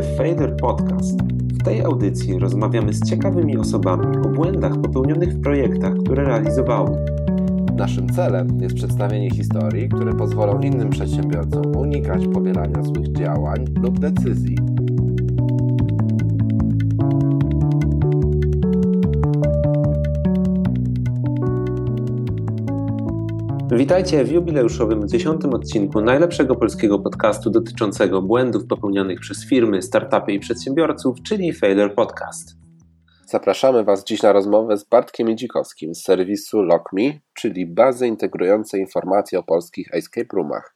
Failure Podcast. W tej audycji rozmawiamy z ciekawymi osobami o błędach popełnionych w projektach, które realizowały. Naszym celem jest przedstawienie historii, które pozwolą innym przedsiębiorcom unikać powielania złych działań lub decyzji. Witajcie w jubileuszowym dziesiątym odcinku najlepszego polskiego podcastu dotyczącego błędów popełnionych przez firmy, startupy i przedsiębiorców, czyli Failure Podcast. Zapraszamy Was dziś na rozmowę z Bartkiem Idzikowskim z serwisu LockMe, czyli bazy integrującej informacje o polskich escape roomach.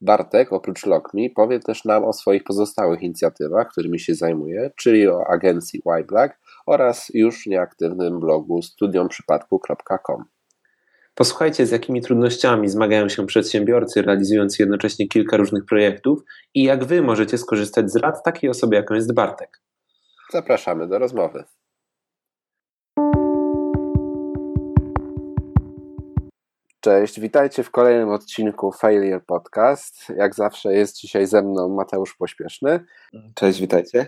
Bartek, oprócz LockMe, powie też nam o swoich pozostałych inicjatywach, którymi się zajmuje, czyli o agencji YBlack oraz już nieaktywnym blogu studiumprzypadku.com. Posłuchajcie, z jakimi trudnościami zmagają się przedsiębiorcy, realizując jednocześnie kilka różnych projektów i jak Wy możecie skorzystać z rad takiej osoby, jaką jest Bartek. Zapraszamy do rozmowy. Cześć, witajcie w kolejnym odcinku Failure Podcast. Jak zawsze jest dzisiaj ze mną Mateusz Pośpieszny. Cześć, witajcie.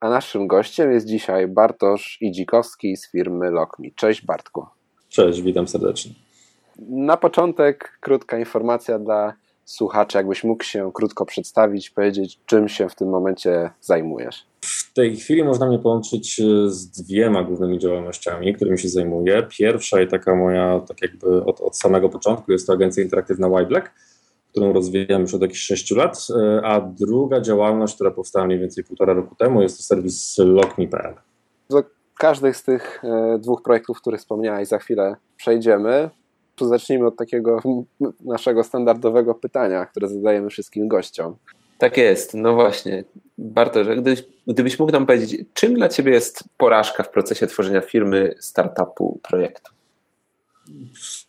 A naszym gościem jest dzisiaj Bartosz Idzikowski z firmy LockMe. Cześć Bartku. Cześć, witam serdecznie. Na początek krótka informacja dla słuchaczy, jakbyś mógł się krótko przedstawić, powiedzieć, czym się w tym momencie zajmujesz. W tej chwili można mnie połączyć e, z dwiema głównymi działalnościami, którymi się zajmuję. Pierwsza i taka moja, tak jakby od, od samego początku, jest to agencja interaktywna YBlack, którą rozwijam już od jakichś 6 lat, e, a druga działalność, która powstała mniej więcej półtora roku temu, jest to serwis lockme.pl. Do każdych z tych e, dwóch projektów, których wspomniałeś, za chwilę przejdziemy to zacznijmy od takiego naszego standardowego pytania, które zadajemy wszystkim gościom. Tak jest, no właśnie. Bartosz, gdybyś, gdybyś mógł nam powiedzieć, czym dla Ciebie jest porażka w procesie tworzenia firmy, startupu, projektu?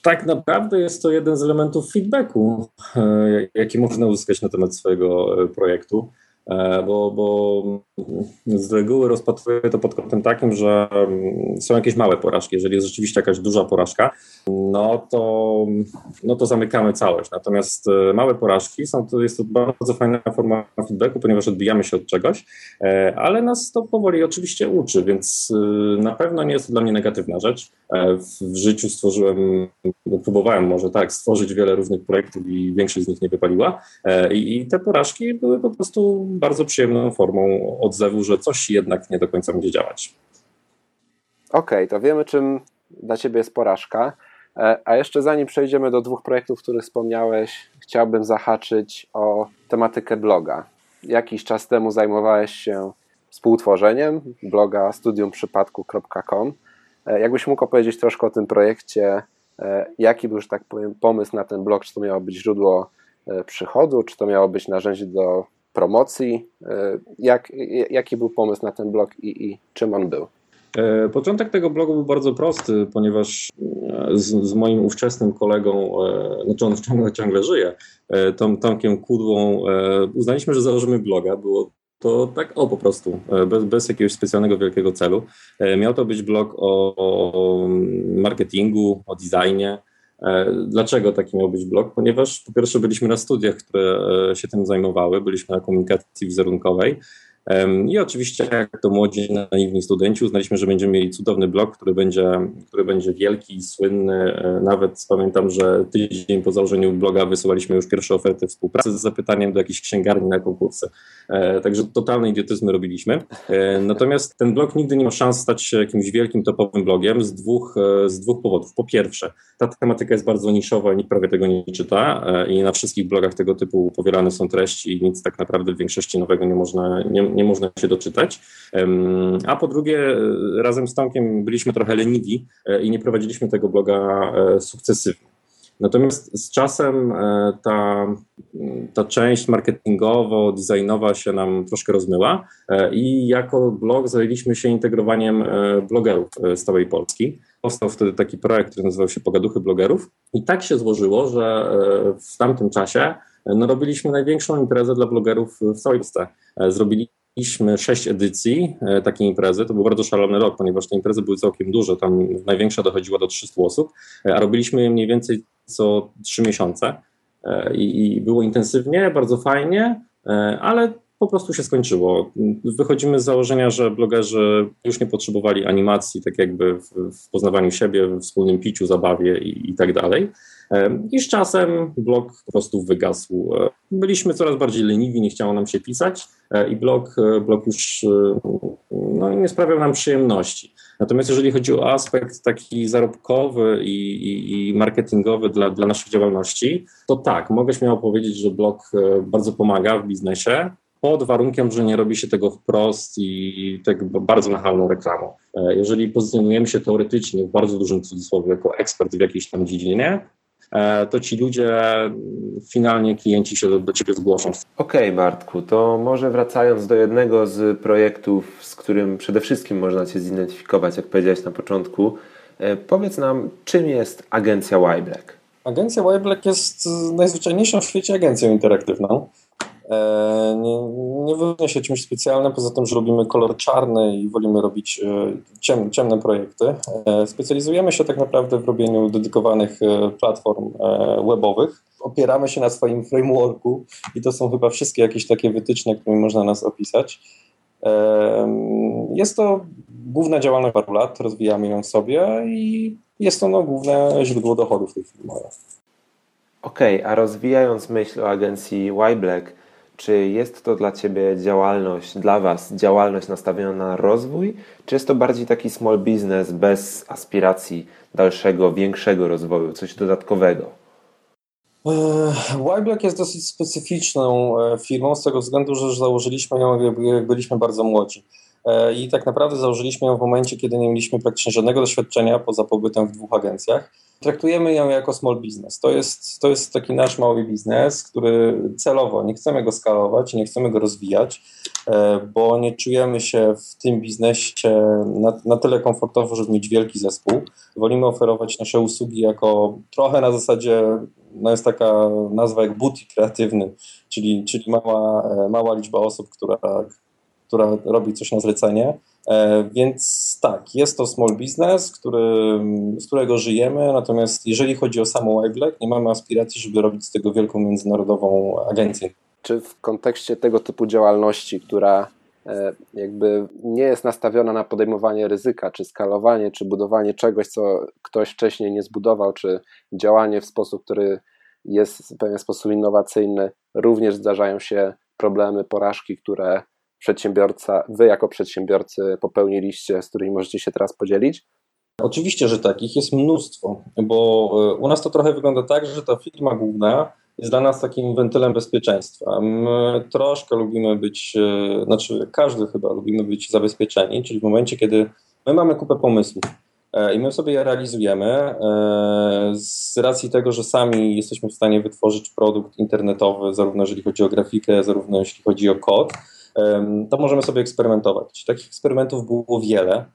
Tak naprawdę jest to jeden z elementów feedbacku, e, jaki można uzyskać na temat swojego e, projektu. E, bo, bo z reguły rozpatruję to pod kątem takim, że mm, są jakieś małe porażki. Jeżeli jest rzeczywiście jakaś duża porażka, no to, no to zamykamy całość. Natomiast e, małe porażki są to, jest to bardzo fajna forma feedbacku, ponieważ odbijamy się od czegoś, e, ale nas to powoli oczywiście uczy, więc na pewno nie jest to dla mnie negatywna rzecz. W życiu stworzyłem, no próbowałem może tak, stworzyć wiele różnych projektów i większość z nich nie wypaliła i, i te porażki były po prostu bardzo przyjemną formą odzewu, że coś jednak nie do końca będzie działać. Okej, okay, to wiemy, czym dla Ciebie jest porażka. E, a jeszcze zanim przejdziemy do dwóch projektów, o których wspomniałeś, chciałbym zahaczyć o tematykę bloga. Jakiś czas temu zajmowałeś się współtworzeniem bloga studiumprzypadku.com. E, jakbyś mógł opowiedzieć troszkę o tym projekcie, e, jaki był, że tak powiem, pomysł na ten blog, czy to miało być źródło przychodu, czy to miało być narzędzie do promocji. E, jak, jaki był pomysł na ten blog i, i czym on był? E, początek tego blogu był bardzo prosty, ponieważ e, z, z moim ówczesnym kolegą, znaczy on ciągle, ciągle żyje, Tom, Tomkiem Kudłą, uznaliśmy, że założymy bloga. Było to tak o po prostu, bez, bez jakiegoś specjalnego wielkiego celu. Miał to być blog o, o marketingu, o designie, E, dlaczego taki miał być blog? Ponieważ po pierwsze byliśmy na studiach, które e, się tym zajmowały, byliśmy na komunikacji wizerunkowej i oczywiście, jak to młodzi, naiwni studenci, uznaliśmy, że będziemy mieli cudowny blog, który będzie, który będzie wielki, słynny. E, nawet pamiętam, że tydzień po założeniu bloga wysyłaliśmy już pierwsze oferty współpracy z zapytaniem do jakiejś księgarni na konkursy. E, także totalne idiotyzmy robiliśmy. E, natomiast ten blog nigdy nie ma szans stać się jakimś wielkim, topowym blogiem z dwóch, z dwóch powodów. Po pierwsze, ta tematyka jest bardzo niszowa i nikt prawie tego nie czyta i na wszystkich blogach tego typu powielane są treści i nic tak naprawdę w większości nowego nie można, nie, nie można się doczytać. A po drugie, razem z Tomkiem byliśmy trochę leniwi e, i nie prowadziliśmy tego bloga e, sukcesywnie. Natomiast z czasem e, ta, ta część marketingowo-designowa się nam troszkę rozmyła i jako blog zajęliśmy się integrowaniem blogerów z całej Polski. Powstał wtedy taki projekt, który nazywał się Pogaduchy Blogerów i tak się złożyło, że w tamtym czasie no, robiliśmy największą imprezę dla blogerów w całej Polsce. Zrobili Mieliśmy sześć edycji e, takiej imprezy. To był bardzo szalony rok, ponieważ te imprezy były całkiem duże. Tam największa dochodziła do 300 osób, e, a robiliśmy je mniej więcej co trzy miesiące. E, I, I było intensywnie, bardzo fajnie, ale po prostu się skończyło. Wychodzimy z założenia, że blogerzy już nie potrzebowali animacji, tak jakby w, w poznawaniu siebie, w wspólnym piciu, zabawie i, i tak dalej. I z czasem blog po prostu wygasł. Byliśmy coraz bardziej leniwi, nie chciało nam się pisać e, i blog, e, blog już e, no, nie sprawiał nam przyjemności. Natomiast jeżeli chodzi o aspekt taki zarobkowy i, i, i, marketingowy dla, dla naszej działalności, to tak, mogę śmiało powiedzieć, że blog bardzo pomaga w biznesie, pod warunkiem, że nie robi się tego wprost i tak bardzo nachalną reklamą. Jeżeli pozycjonujemy się teoretycznie w bardzo dużym cudzysłowie jako ekspert w jakiejś tam dziedzinie, E, to ci ludzie, finalnie klienci się do, do ciebie zgłoszą. Okej, okay, Bartku, to może wracając do jednego z projektów, z którym przede wszystkim można Cię zidentyfikować, jak powiedziałeś na początku, e, powiedz nam, czym jest agencja Y-Black? Agencja Y-Black jest najzwyczajniejszą w świecie agencją interaktywną. E, nie, nie wyróżnia się czymś specjalnym, poza tym, że lubimy kolor czarny i wolimy robić e, ciem, ciemne projekty. E, specjalizujemy się tak naprawdę w robieniu dedykowanych platform webowych. Opieramy się na swoim frameworku i to są chyba wszystkie jakieś takie wytyczne, którymi można nas opisać. Jest to główna działalność paru lat, rozwijamy ją sobie i jest to no, główne źródło dochodów tej firmy. Okej, okay, a rozwijając myśl o agencji Y-Black, czy jest to dla Ciebie działalność, dla Was działalność nastawiona na rozwój, czy jest to bardziej taki small business bez aspiracji dalszego, większego rozwoju, coś dodatkowego? E, Y-Black jest dosyć specyficzną e, firmą z tego względu, że założyliśmy ją jak byliśmy bardzo młodzi. E, I tak naprawdę założyliśmy ją w momencie, kiedy nie mieliśmy praktycznie żadnego doświadczenia poza pobytem w dwóch agencjach. Traktujemy ją jako small business. To jest, to jest taki nasz mały biznes, który celowo nie chcemy go skalować, nie chcemy go rozwijać, e, bo nie czujemy się w tym biznesie na, na tyle komfortowo, żeby mieć wielki zespół. Wolimy oferować nasze usługi jako trochę na zasadzie, no jest taka nazwa jak boutique kreatywny, czyli, czyli mała, e, mała liczba osób, która, która robi coś na zlecenie E, więc tak, jest to small business, który, z którego żyjemy, natomiast jeżeli chodzi o samą iBlack, nie mamy aspiracji, żeby robić z tego wielką międzynarodową agencję. Czy w kontekście tego typu działalności, która e, jakby nie jest nastawiona na podejmowanie ryzyka, czy skalowanie, czy budowanie czegoś, co ktoś wcześniej nie zbudował, czy działanie w sposób, który jest w pewien sposób innowacyjny, również zdarzają się problemy, porażki, które przedsiębiorca, wy jako przedsiębiorcy popełniliście, z którymi możecie się teraz podzielić? Oczywiście, że tak, ich jest mnóstwo, bo e, u nas to trochę wygląda tak, że ta firma główna jest dla nas takim wentylem bezpieczeństwa. My troszkę lubimy być, e, znaczy każdy chyba lubimy być zabezpieczeni, czyli w momencie, kiedy my mamy kupę pomysłów e, i my sobie je realizujemy z racji tego, że sami jesteśmy w stanie wytworzyć produkt internetowy, zarówno jeżeli chodzi o grafikę, zarówno jeśli chodzi o kod, to możemy sobie eksperymentować. Takich eksperymentów było wiele.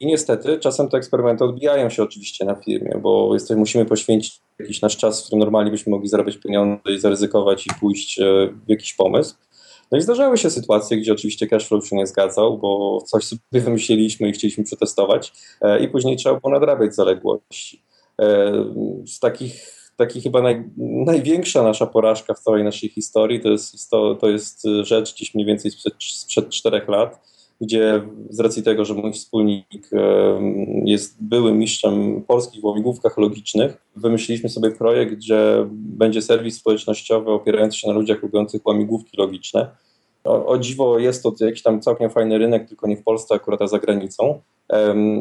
I niestety czasem te eksperymenty odbijają się oczywiście na firmie, bo jesteśmy, musimy poświęcić jakiś nasz czas, w którym normalnie byśmy mogli zarobić pieniądze i zaryzykować i pójść e, w jakiś pomysł. No i zdarzały się sytuacje, gdzie oczywiście cashflow się nie zgadzał, bo coś sobie wymyśliliśmy i chcieliśmy przetestować e, i później trzeba było nadrabiać zaległości. E, z takich taki chyba naj, największa nasza porażka w całej naszej historii to jest, to, to jest rzecz gdzieś mniej więcej sprzed, sprzed czterech lat, gdzie z racji tego, że mój wspólnik jest byłym mistrzem polskich w łamigłówkach logicznych, wymyśliliśmy sobie projekt, gdzie będzie serwis społecznościowy opierający się na ludziach lubiących łamigłówki logiczne. O, o dziwo jest to jakiś tam całkiem fajny rynek, tylko nie w Polsce, akurat a za granicą.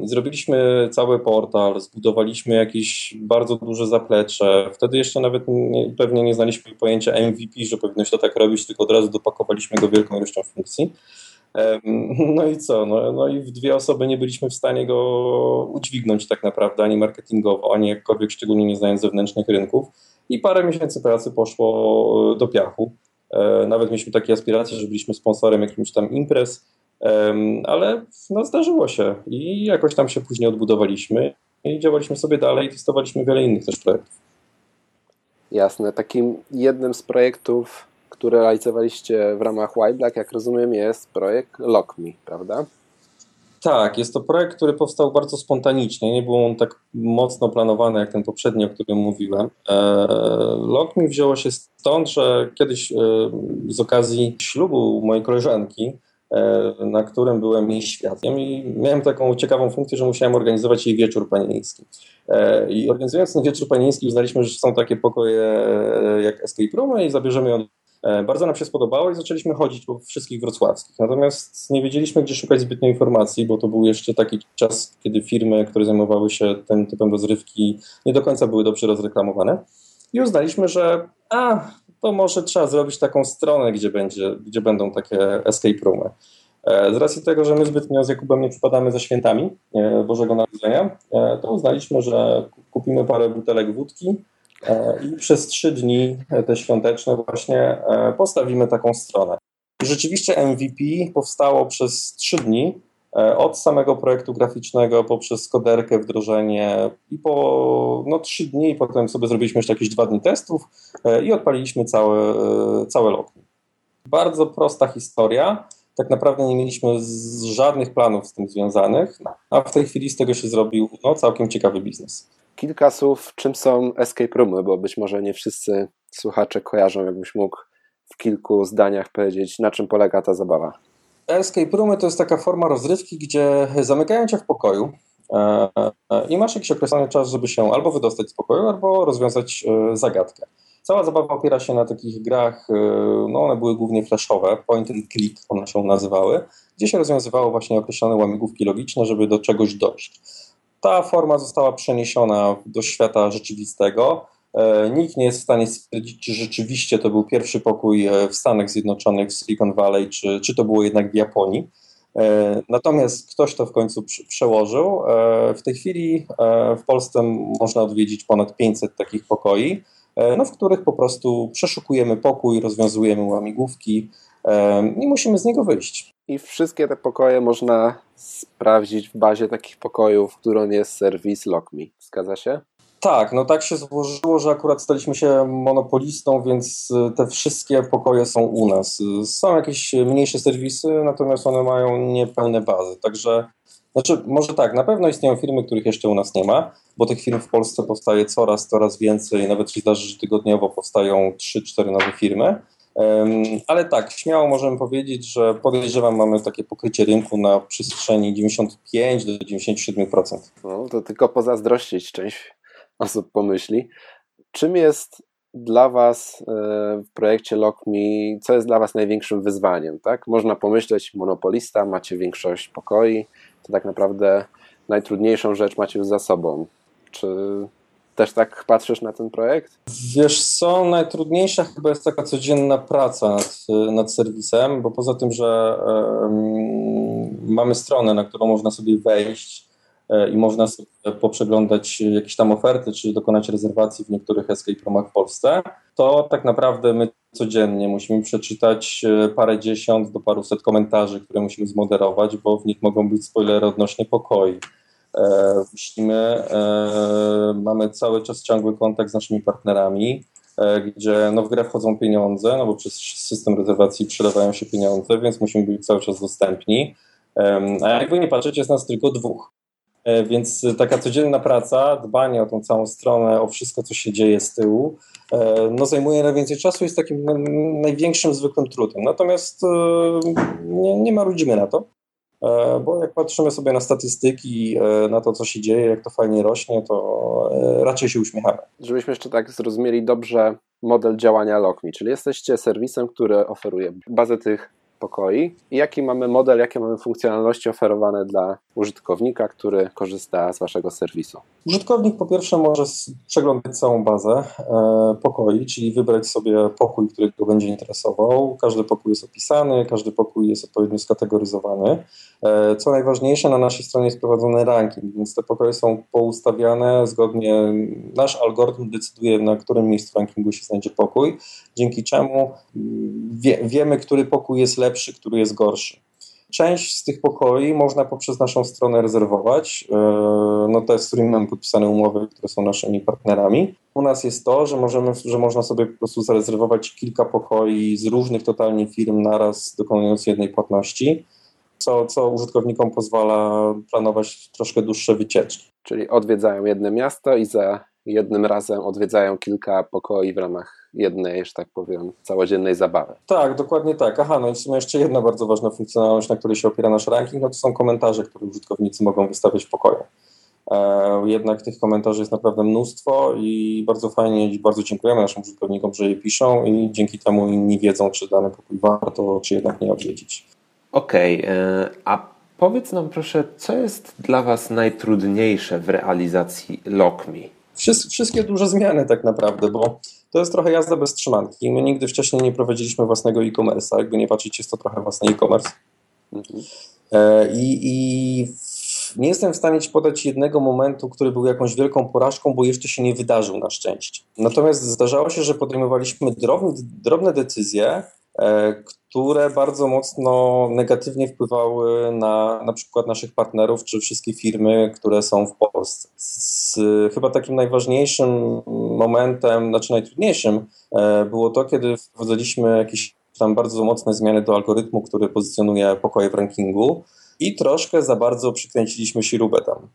Zrobiliśmy cały portal, zbudowaliśmy jakieś bardzo duże zaplecze. Wtedy jeszcze nawet nie, pewnie nie znaliśmy pojęcia MVP, że powinno się to tak robić, tylko od razu dopakowaliśmy go wielką ilością funkcji. No i co? No, no, i w dwie osoby nie byliśmy w stanie go udźwignąć tak naprawdę, ani marketingowo, ani jakkolwiek, szczególnie nie znając zewnętrznych rynków. I parę miesięcy pracy poszło do piachu. E, nawet mieliśmy takie aspiracje, że byliśmy sponsorem jakimś tam imprez, ale no, zdarzyło się i jakoś tam się później odbudowaliśmy i działaliśmy sobie dalej i testowaliśmy wiele innych też projektów. Jasne. Takim jednym z projektów, które realizowaliście w ramach White Black, jak rozumiem, jest projekt LockMe, prawda? Tak, jest to projekt, który powstał bardzo spontanicznie. Nie był on tak mocno planowany jak ten poprzedni, o którym mówiłem. E, LogMe wzięło się stąd, że kiedyś e, z okazji ślubu mojej koleżanki, na którym byłem jej świadkiem i miałem taką ciekawą funkcję, że musiałem organizować jej wieczór panieński. I organizując ten wieczór panieński uznaliśmy, że są takie pokoje jak escape roomy i zabierzemy ją E, bardzo nam się spodobało i zaczęliśmy chodzić po wszystkich wrocławskich. Natomiast nie wiedzieliśmy, gdzie szukać zbytnio informacji, bo to był jeszcze taki czas, kiedy firmy, które zajmowały się tym typem rozrywki, nie do końca były dobrze rozreklamowane. I uznaliśmy, że a, to może trzeba zrobić taką stronę, gdzie, będzie, gdzie będą takie escape roomy. E, z racji tego, że my zbytnio z Jakubem nie przypadamy za świętami e, Bożego Narodzenia, to uznaliśmy, że kupimy parę butelek wódki, E, i przez trzy dni e, te świąteczne właśnie e, postawimy taką stronę. Rzeczywiście MVP powstało przez trzy dni, od samego projektu graficznego poprzez koderkę, wdrożenie i po no, trzy dni i potem sobie zrobiliśmy jeszcze jakieś dwa dni testów i odpaliliśmy całe, całe login. Bardzo prosta historia. Tak naprawdę nie mieliśmy żadnych planów z tym związanych, a w tej chwili z tego się zrobił no, całkiem ciekawy biznes kilka słów, czym są escape roomy, bo być może nie wszyscy słuchacze kojarzą, jakbyś mógł w kilku zdaniach powiedzieć, na czym polega ta zabawa. Escape roomy to jest taka forma rozrywki, gdzie zamykają cię w pokoju e, e, i masz jakiś określony czas, żeby się albo wydostać z pokoju, albo rozwiązać e, zagadkę. Cała zabawa opiera się na takich grach, no one były głównie flashowe, point and click one się nazywały, gdzie się rozwiązywało właśnie określone łamigłówki logiczne, żeby do czegoś dojść. Ta forma została przeniesiona do świata rzeczywistego. E, nikt nie jest w stanie stwierdzić, czy rzeczywiście to był pierwszy pokój e, w Stanach Zjednoczonych, w Silicon Valley, czy, czy to było jednak w Japonii. E, natomiast ktoś to w końcu przełożył. W tej chwili w Polsce można odwiedzić ponad 500 takich pokoi, no, w których po prostu przeszukujemy pokój, rozwiązujemy łamigłówki i musimy z niego wyjść. I wszystkie te pokoje można sprawdzić w bazie takich pokojów, którą jest serwis LockMe. Zgadza się? Tak, no tak się złożyło, że akurat staliśmy się monopolistą, więc y, te wszystkie pokoje są u nas. Są jakieś mniejsze serwisy, natomiast one mają niepełne bazy. Także, znaczy, może tak, na pewno istnieją firmy, których jeszcze u nas nie ma, bo tych firm w Polsce powstaje coraz, coraz więcej. Nawet się zdarzy, że tygodniowo powstają 3-4 nowe firmy. Ale tak, śmiało możemy powiedzieć, że podejrzewam, mamy takie pokrycie rynku na przestrzeni 95 do 97%. No, to tylko pozazdrościć część osób pomyśli. Czym jest dla Was e, w projekcie LockMe, co jest dla Was największym wyzwaniem? Tak? Można pomyśleć, monopolista, macie większość pokoi, to tak naprawdę najtrudniejszą rzecz macie już za sobą. Czy też tak patrzysz na ten projekt? Wiesz co, najtrudniejsza chyba jest taka codzienna praca nad, nad serwisem, bo poza tym, że mamy stronę, na którą można sobie wejść i można sobie poprzeglądać jakieś tam oferty, czy dokonać rezerwacji w niektórych escape roomach w Polsce, to tak naprawdę my codziennie musimy przeczytać e, parę dziesiąt do paruset komentarzy, które musimy zmoderować, bo w nich mogą być spoilery odnośnie pokoi Myślimy, e, mamy cały czas ciągły kontakt z naszymi partnerami, e, gdzie no, w grę wchodzą pieniądze, no bo przez system rezerwacji przelewają się pieniądze, więc musimy być cały czas dostępni. A jakby nie patrzeć, jest nas tylko dwóch. E, więc taka codzienna praca, dbanie o tą całą stronę, o wszystko, co się dzieje z tyłu, no zajmuje najwięcej czasu, jest takim największym zwykłym trudem. Natomiast nie, nie marudzimy na to. E, bo jak patrzymy sobie na statystyki, e, na to, co się dzieje, jak to fajnie rośnie, to e, raczej się uśmiechamy. Żebyśmy jeszcze tak zrozumieli dobrze model działania LockMe, czyli jesteście serwisem, który oferuje bazę tych pokoi i jaki mamy model, jakie mamy funkcjonalności oferowane dla użytkownika, który korzysta z Waszego serwisu? Użytkownik po pierwsze może przeglądać całą bazę e, pokoi, czyli wybrać sobie pokój, który go będzie interesował. Każdy pokój jest opisany, każdy pokój jest odpowiednio skategoryzowany. E, co najważniejsze, na naszej stronie jest prowadzony ranking, więc te pokoje są poustawiane zgodnie, nasz algorytm decyduje, na którym miejscu rankingu się znajdzie pokój, dzięki czemu wie, wiemy, który pokój jest lepszy, który jest gorszy. Część z tych pokoi można poprzez naszą stronę rezerwować. E, no te, z którymi mamy podpisane umowy, które są naszymi partnerami. U nas jest to, że, możemy, że można sobie po prostu zarezerwować kilka pokoi z różnych totalnie firm naraz, dokonując jednej płatności. co, co użytkownikom pozwala planować troszkę dłuższe wycieczki. Czyli odwiedzają jedno miasto i za jednym razem odwiedzają kilka pokoi w ramach jednej, że tak powiem, całodziennej zabawy. Tak, dokładnie tak. Aha, no i w sumie jeszcze jedna bardzo ważna funkcjonalność, na której się opiera nasz ranking, no to są komentarze, które użytkownicy mogą wystawiać w pokoju. E, jednak tych komentarzy jest naprawdę mnóstwo i bardzo fajnie i bardzo dziękujemy naszym użytkownikom, że je piszą i dzięki temu inni wiedzą, czy dany pokój warto, czy jednak nie odwiedzić. Okej, okay, e, a powiedz nam proszę, co jest dla Was najtrudniejsze w realizacji LockMe? Wszystkie duże zmiany tak naprawdę, bo to jest trochę jazda bez trzymanki. My nigdy wcześniej nie prowadziliśmy własnego e-commerce'a, jakby nie patrzeć, jest to trochę własny e-commerce. Mhm. E, I, I nie jestem w stanie Ci podać jednego momentu, który był jakąś wielką porażką, bo jeszcze się nie wydarzył na szczęście. Natomiast zdarzało się, że podejmowaliśmy drobne, drobne decyzje, e, które bardzo mocno negatywnie wpływały na na przykład naszych partnerów czy wszystkie firmy, które są w Polsce. Z, chyba takim najważniejszym momentem, znaczy najtrudniejszym e, było to, kiedy wprowadziliśmy jakieś tam bardzo mocne zmiany do algorytmu, który pozycjonuje pokoje w rankingu i troszkę za bardzo przykręciliśmy śrubę tam.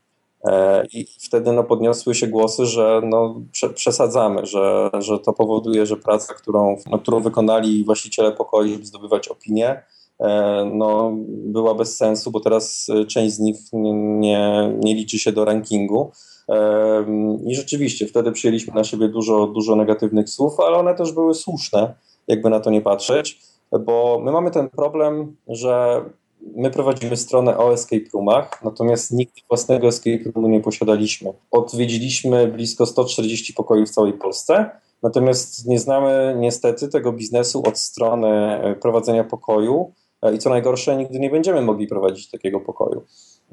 E, I wtedy no, podniosły się głosy, że no, przesadzamy, że, że to powoduje, że praca, którą, no, którą wykonali właściciele pokoju, żeby zdobywać opinie, e, no, była bez sensu, bo teraz część z nich nie, nie liczy się do rankingu. E, I rzeczywiście wtedy przyjęliśmy na siebie dużo, dużo negatywnych słów, ale one też były słuszne, jakby na to nie patrzeć, bo my mamy ten problem, że My prowadzimy stronę o escape roomach, natomiast nigdy własnego escape roomu nie posiadaliśmy. Odwiedziliśmy blisko 140 pokoi w całej Polsce, natomiast nie znamy niestety tego biznesu od strony e, prowadzenia pokoju e, i co najgorsze, nigdy nie będziemy mogli prowadzić takiego pokoju.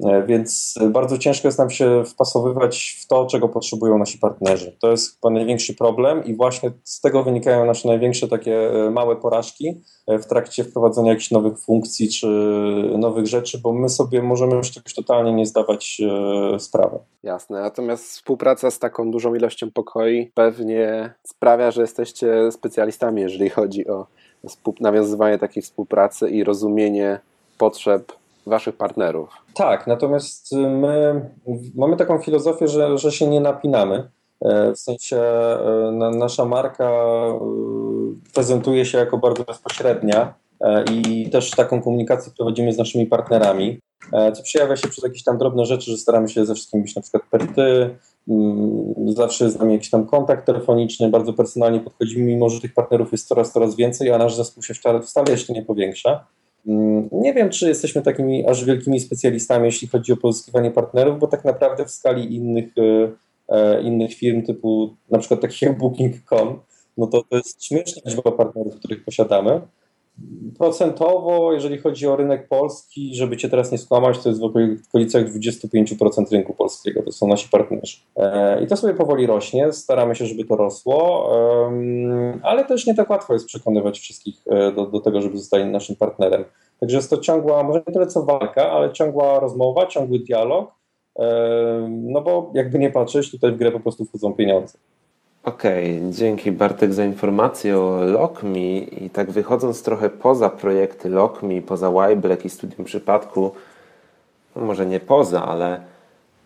E, więc bardzo ciężko jest nam się wpasowywać w to, czego potrzebują nasi partnerzy. To jest chyba największy problem i właśnie z tego wynikają nasze największe takie e, małe porażki e, w trakcie wprowadzenia jakichś nowych funkcji czy nowych rzeczy, bo my sobie możemy już czegoś totalnie nie zdawać sprawy. Jasne, natomiast współpraca z taką dużą ilością pokoi pewnie sprawia, że jesteście specjalistami, jeżeli chodzi o nawiązywanie takiej współpracy i rozumienie potrzeb waszych partnerów. Tak, natomiast my mamy taką filozofię, że, że się nie napinamy. E, w sensie e, nasza marka e, prezentuje się jako bardzo bezpośrednia i też taką komunikację prowadzimy z naszymi partnerami, co przejawia się przez jakieś tam drobne rzeczy, że staramy się ze wszystkim być na przykład perty, mm, zawsze z nami jakiś tam kontakt telefoniczny, bardzo personalnie podchodzimy, mimo że tych partnerów jest coraz, coraz więcej, a nasz zespół się wcale jeszcze nie powiększa. Mm, nie wiem, czy jesteśmy takimi aż wielkimi specjalistami, jeśli chodzi o pozyskiwanie partnerów, bo tak naprawdę w skali innych, e, e, innych firm, typu na przykład takich jak Booking.com, no to to jest śmieszna liczba partnerów, których posiadamy. Procentowo, jeżeli chodzi o rynek polski, żeby cię teraz nie skłamać, to jest w okolicach 25% rynku polskiego. To są nasi partnerzy. E, I to sobie powoli rośnie. Staramy się, żeby to rosło, ale też nie tak łatwo jest przekonywać wszystkich e, do, do tego, żeby zostali naszym partnerem. Także jest to ciągła, może nie tyle co walka, ale ciągła rozmowa, ciągły dialog. No bo jakby nie patrzeć, tutaj w grę po prostu wchodzą pieniądze. Okej, okay, dzięki Bartek za informację o LockMe i tak wychodząc trochę poza projekty LockMe, poza Y-Black i Studium Przypadku, no może nie poza, ale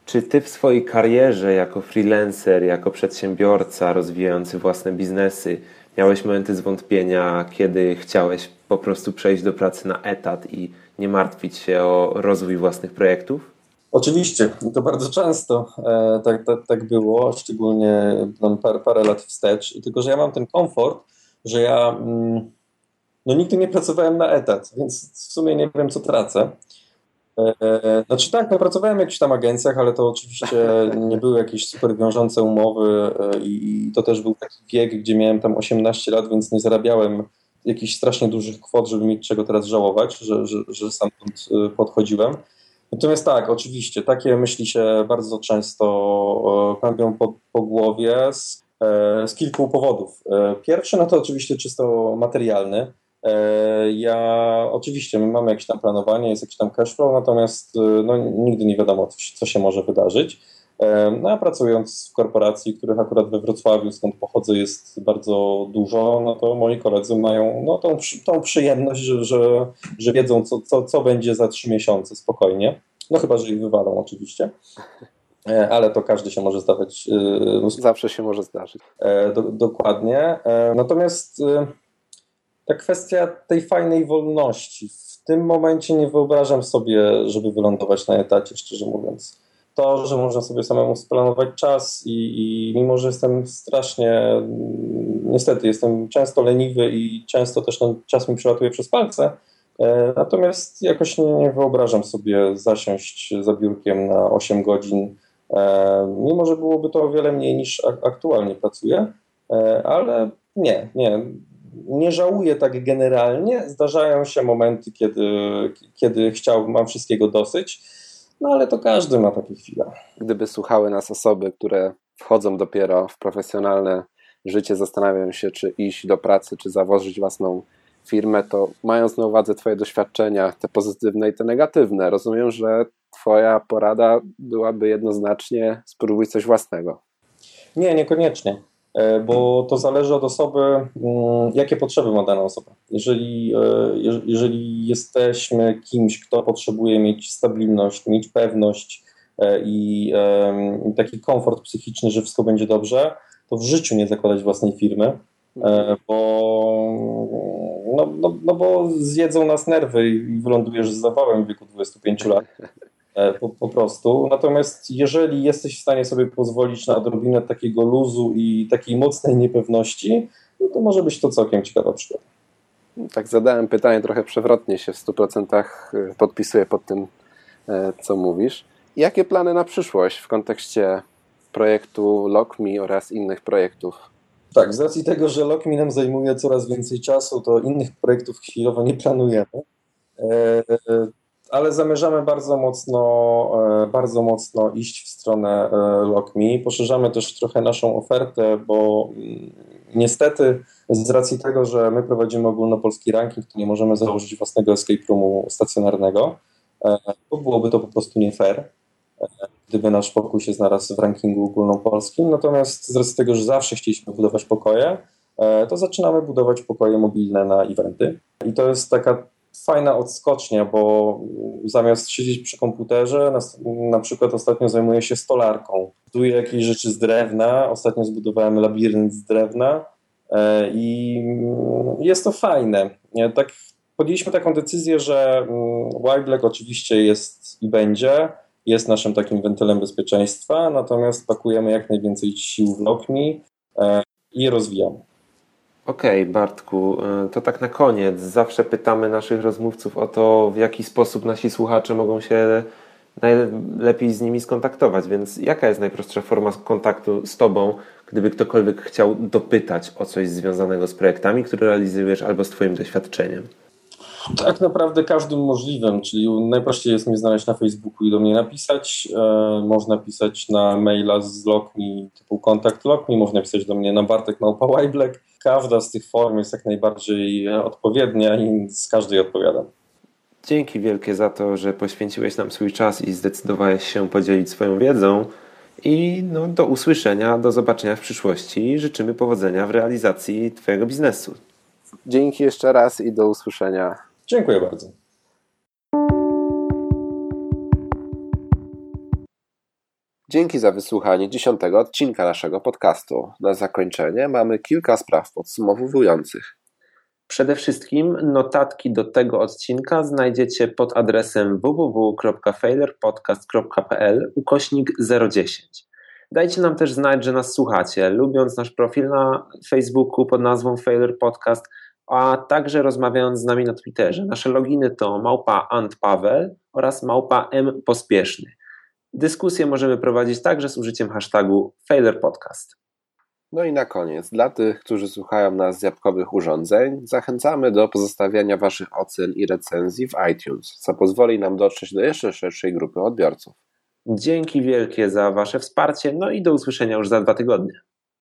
czy Ty w swojej karierze jako freelancer, jako przedsiębiorca rozwijający własne biznesy miałeś momenty zwątpienia, kiedy chciałeś po prostu przejść do pracy na etat i nie martwić się o rozwój własnych projektów? Oczywiście, to bardzo często e, tak, tak, tak było, szczególnie tam parę, parę lat wstecz. Tylko, że ja mam ten komfort, że ja mm, no, nigdy nie pracowałem na etat, więc w sumie nie wiem, co tracę. E, e, znaczy tak, no, pracowałem w jakichś tam agencjach, ale to oczywiście nie były jakieś super wiążące umowy i to też był taki wiek, gdzie miałem tam 18 lat, więc nie zarabiałem jakichś strasznie dużych kwot, żeby mieć czego teraz żałować, że, że, że sam podchodziłem. Natomiast tak, oczywiście, takie myśli się bardzo często kąpią po, po głowie z, e, z kilku powodów. E, pierwszy, no to oczywiście czysto materialny. E, ja oczywiście my mamy jakieś tam planowanie, jest jakiś tam cashflow, natomiast no, nigdy nie wiadomo, co się może wydarzyć. No a pracując w korporacji, których akurat we Wrocławiu, skąd pochodzę, jest bardzo dużo, no to moi koledzy mają no, tą, tą przyjemność, że, że, że wiedzą, co, co, co będzie za trzy miesiące spokojnie. No chyba, że ich wywalą oczywiście. E, ale to każdy się może zdawać. E, Zawsze się może zdarzyć. E, do, dokładnie. Natomiast ta kwestia tej fajnej wolności. W tym momencie nie wyobrażam sobie, żeby wylądować na etacie, szczerze mówiąc. To, że można sobie samemu splanować czas i, i mimo, że jestem strasznie, niestety jestem często leniwy i często też ten czas mi przelatuje przez palce, natomiast jakoś nie, nie wyobrażam sobie zasiąść za biurkiem na 8 godzin E, mimo, że byłoby to o wiele mniej niż aktualnie pracuję, e, ale nie, nie. Nie żałuję tak generalnie. Zdarzają się momenty, kiedy, kiedy chciałbym, mam wszystkiego dosyć, no ale to każdy ma takie chwile. Gdyby słuchały nas osoby, które wchodzą dopiero w profesjonalne życie, zastanawiają się, czy iść do pracy, czy założyć własną firmę, to mając na uwadze Twoje doświadczenia, te pozytywne i te negatywne, rozumiem, że Twoja porada byłaby jednoznacznie spróbuj coś własnego. Nie, niekoniecznie, bo to zależy od osoby, mm, jakie potrzeby ma dana osoba. Jeżeli, e, jeżeli jesteśmy kimś, kto potrzebuje mieć stabilność, mieć pewność e, i taki komfort psychiczny, że wszystko będzie dobrze, to w życiu nie zakładać własnej firmy, bo, no, no, no bo zjedzą nas nerwy i wylądujesz z zawałem w wieku 25 lat. E, po, po, prostu. Natomiast jeżeli jesteś w stanie sobie pozwolić na odrobinę takiego luzu i takiej mocnej niepewności, no to może być to całkiem ciekawa przygoda. Tak zadałem pytanie trochę przewrotnie się w 100% e, podpisuję pod tym, e, co mówisz. Jakie plany na przyszłość w kontekście projektu LockMe oraz innych projektów? Tak, z racji tego, że LockMe nam zajmuje coraz więcej czasu, to innych projektów chwilowo nie planujemy ale zamierzamy bardzo mocno, e, bardzo mocno iść w stronę e, LockMe. Poszerzamy też trochę naszą ofertę, bo mm, niestety z racji tego, że my prowadzimy ogólnopolski ranking, to nie możemy założyć własnego escape roomu stacjonarnego, e, bo byłoby to po prostu nie fair, gdyby nasz pokój się znalazł w rankingu ogólnopolskim. Natomiast z racji tego, że zawsze chcieliśmy budować pokoje, to zaczynamy budować pokoje mobilne na eventy. I to jest taka fajna odskocznia, bo zamiast siedzieć przy komputerze, na, na przykład ostatnio zajmuję się stolarką. Buduję jakieś rzeczy z drewna, ostatnio zbudowałem labirynt z drewna e, i jest to fajne. Tak, podjęliśmy taką decyzję, że mm, Wildleg oczywiście jest i będzie, jest naszym takim wentylem bezpieczeństwa, natomiast pakujemy jak najwięcej sił w LockMe e, i rozwijamy. Okej, okay, Bartku, e, to tak na koniec. Zawsze pytamy naszych rozmówców o to, w jaki sposób nasi słuchacze mogą się najlepiej z nimi skontaktować. Więc jaka jest najprostsza forma kontaktu z Tobą, gdyby ktokolwiek chciał dopytać o coś związanego z projektami, które realizujesz, albo z Twoim doświadczeniem? Tak naprawdę każdym możliwym, czyli najprościej jest mnie znaleźć na Facebooku i do mnie napisać. E, można pisać na maila z LockMe typu kontakt LockMe, można pisać do mnie na Bartek Małpa Black. Każda z tych form jest jak najbardziej odpowiednia i z każdej odpowiadam. Dzięki wielkie za to, że poświęciłeś nam swój czas i zdecydowałeś się podzielić swoją wiedzą. I no, do usłyszenia, do zobaczenia w przyszłości. Życzymy powodzenia w realizacji Twojego biznesu. Dzięki jeszcze raz i do usłyszenia. Dziękuję bardzo. Dzięki za wysłuchanie dziesiątego odcinka naszego podcastu. Na zakończenie mamy kilka spraw podsumowujących. Przede wszystkim notatki do tego odcinka znajdziecie pod adresem www.failerpodcast.pl ukośnik 010. Dajcie nam też znać, że nas słuchacie, lubiąc nasz profil na Facebooku pod nazwą Failure Podcast, a także rozmawiając z nami na Twitterze. Nasze loginy to małpa antpaweł oraz małpa m pospieszny. Dyskusję możemy prowadzić także z użyciem hashtagu FailerPodcast. No i na koniec, dla tych, którzy słuchają nas z jabłkowych urządzeń, zachęcamy do pozostawiania Waszych ocen i recenzji w iTunes, co pozwoli nam dotrzeć do jeszcze szerszej grupy odbiorców. Dzięki wielkie za Wasze wsparcie, no i do usłyszenia już za dwa tygodnie.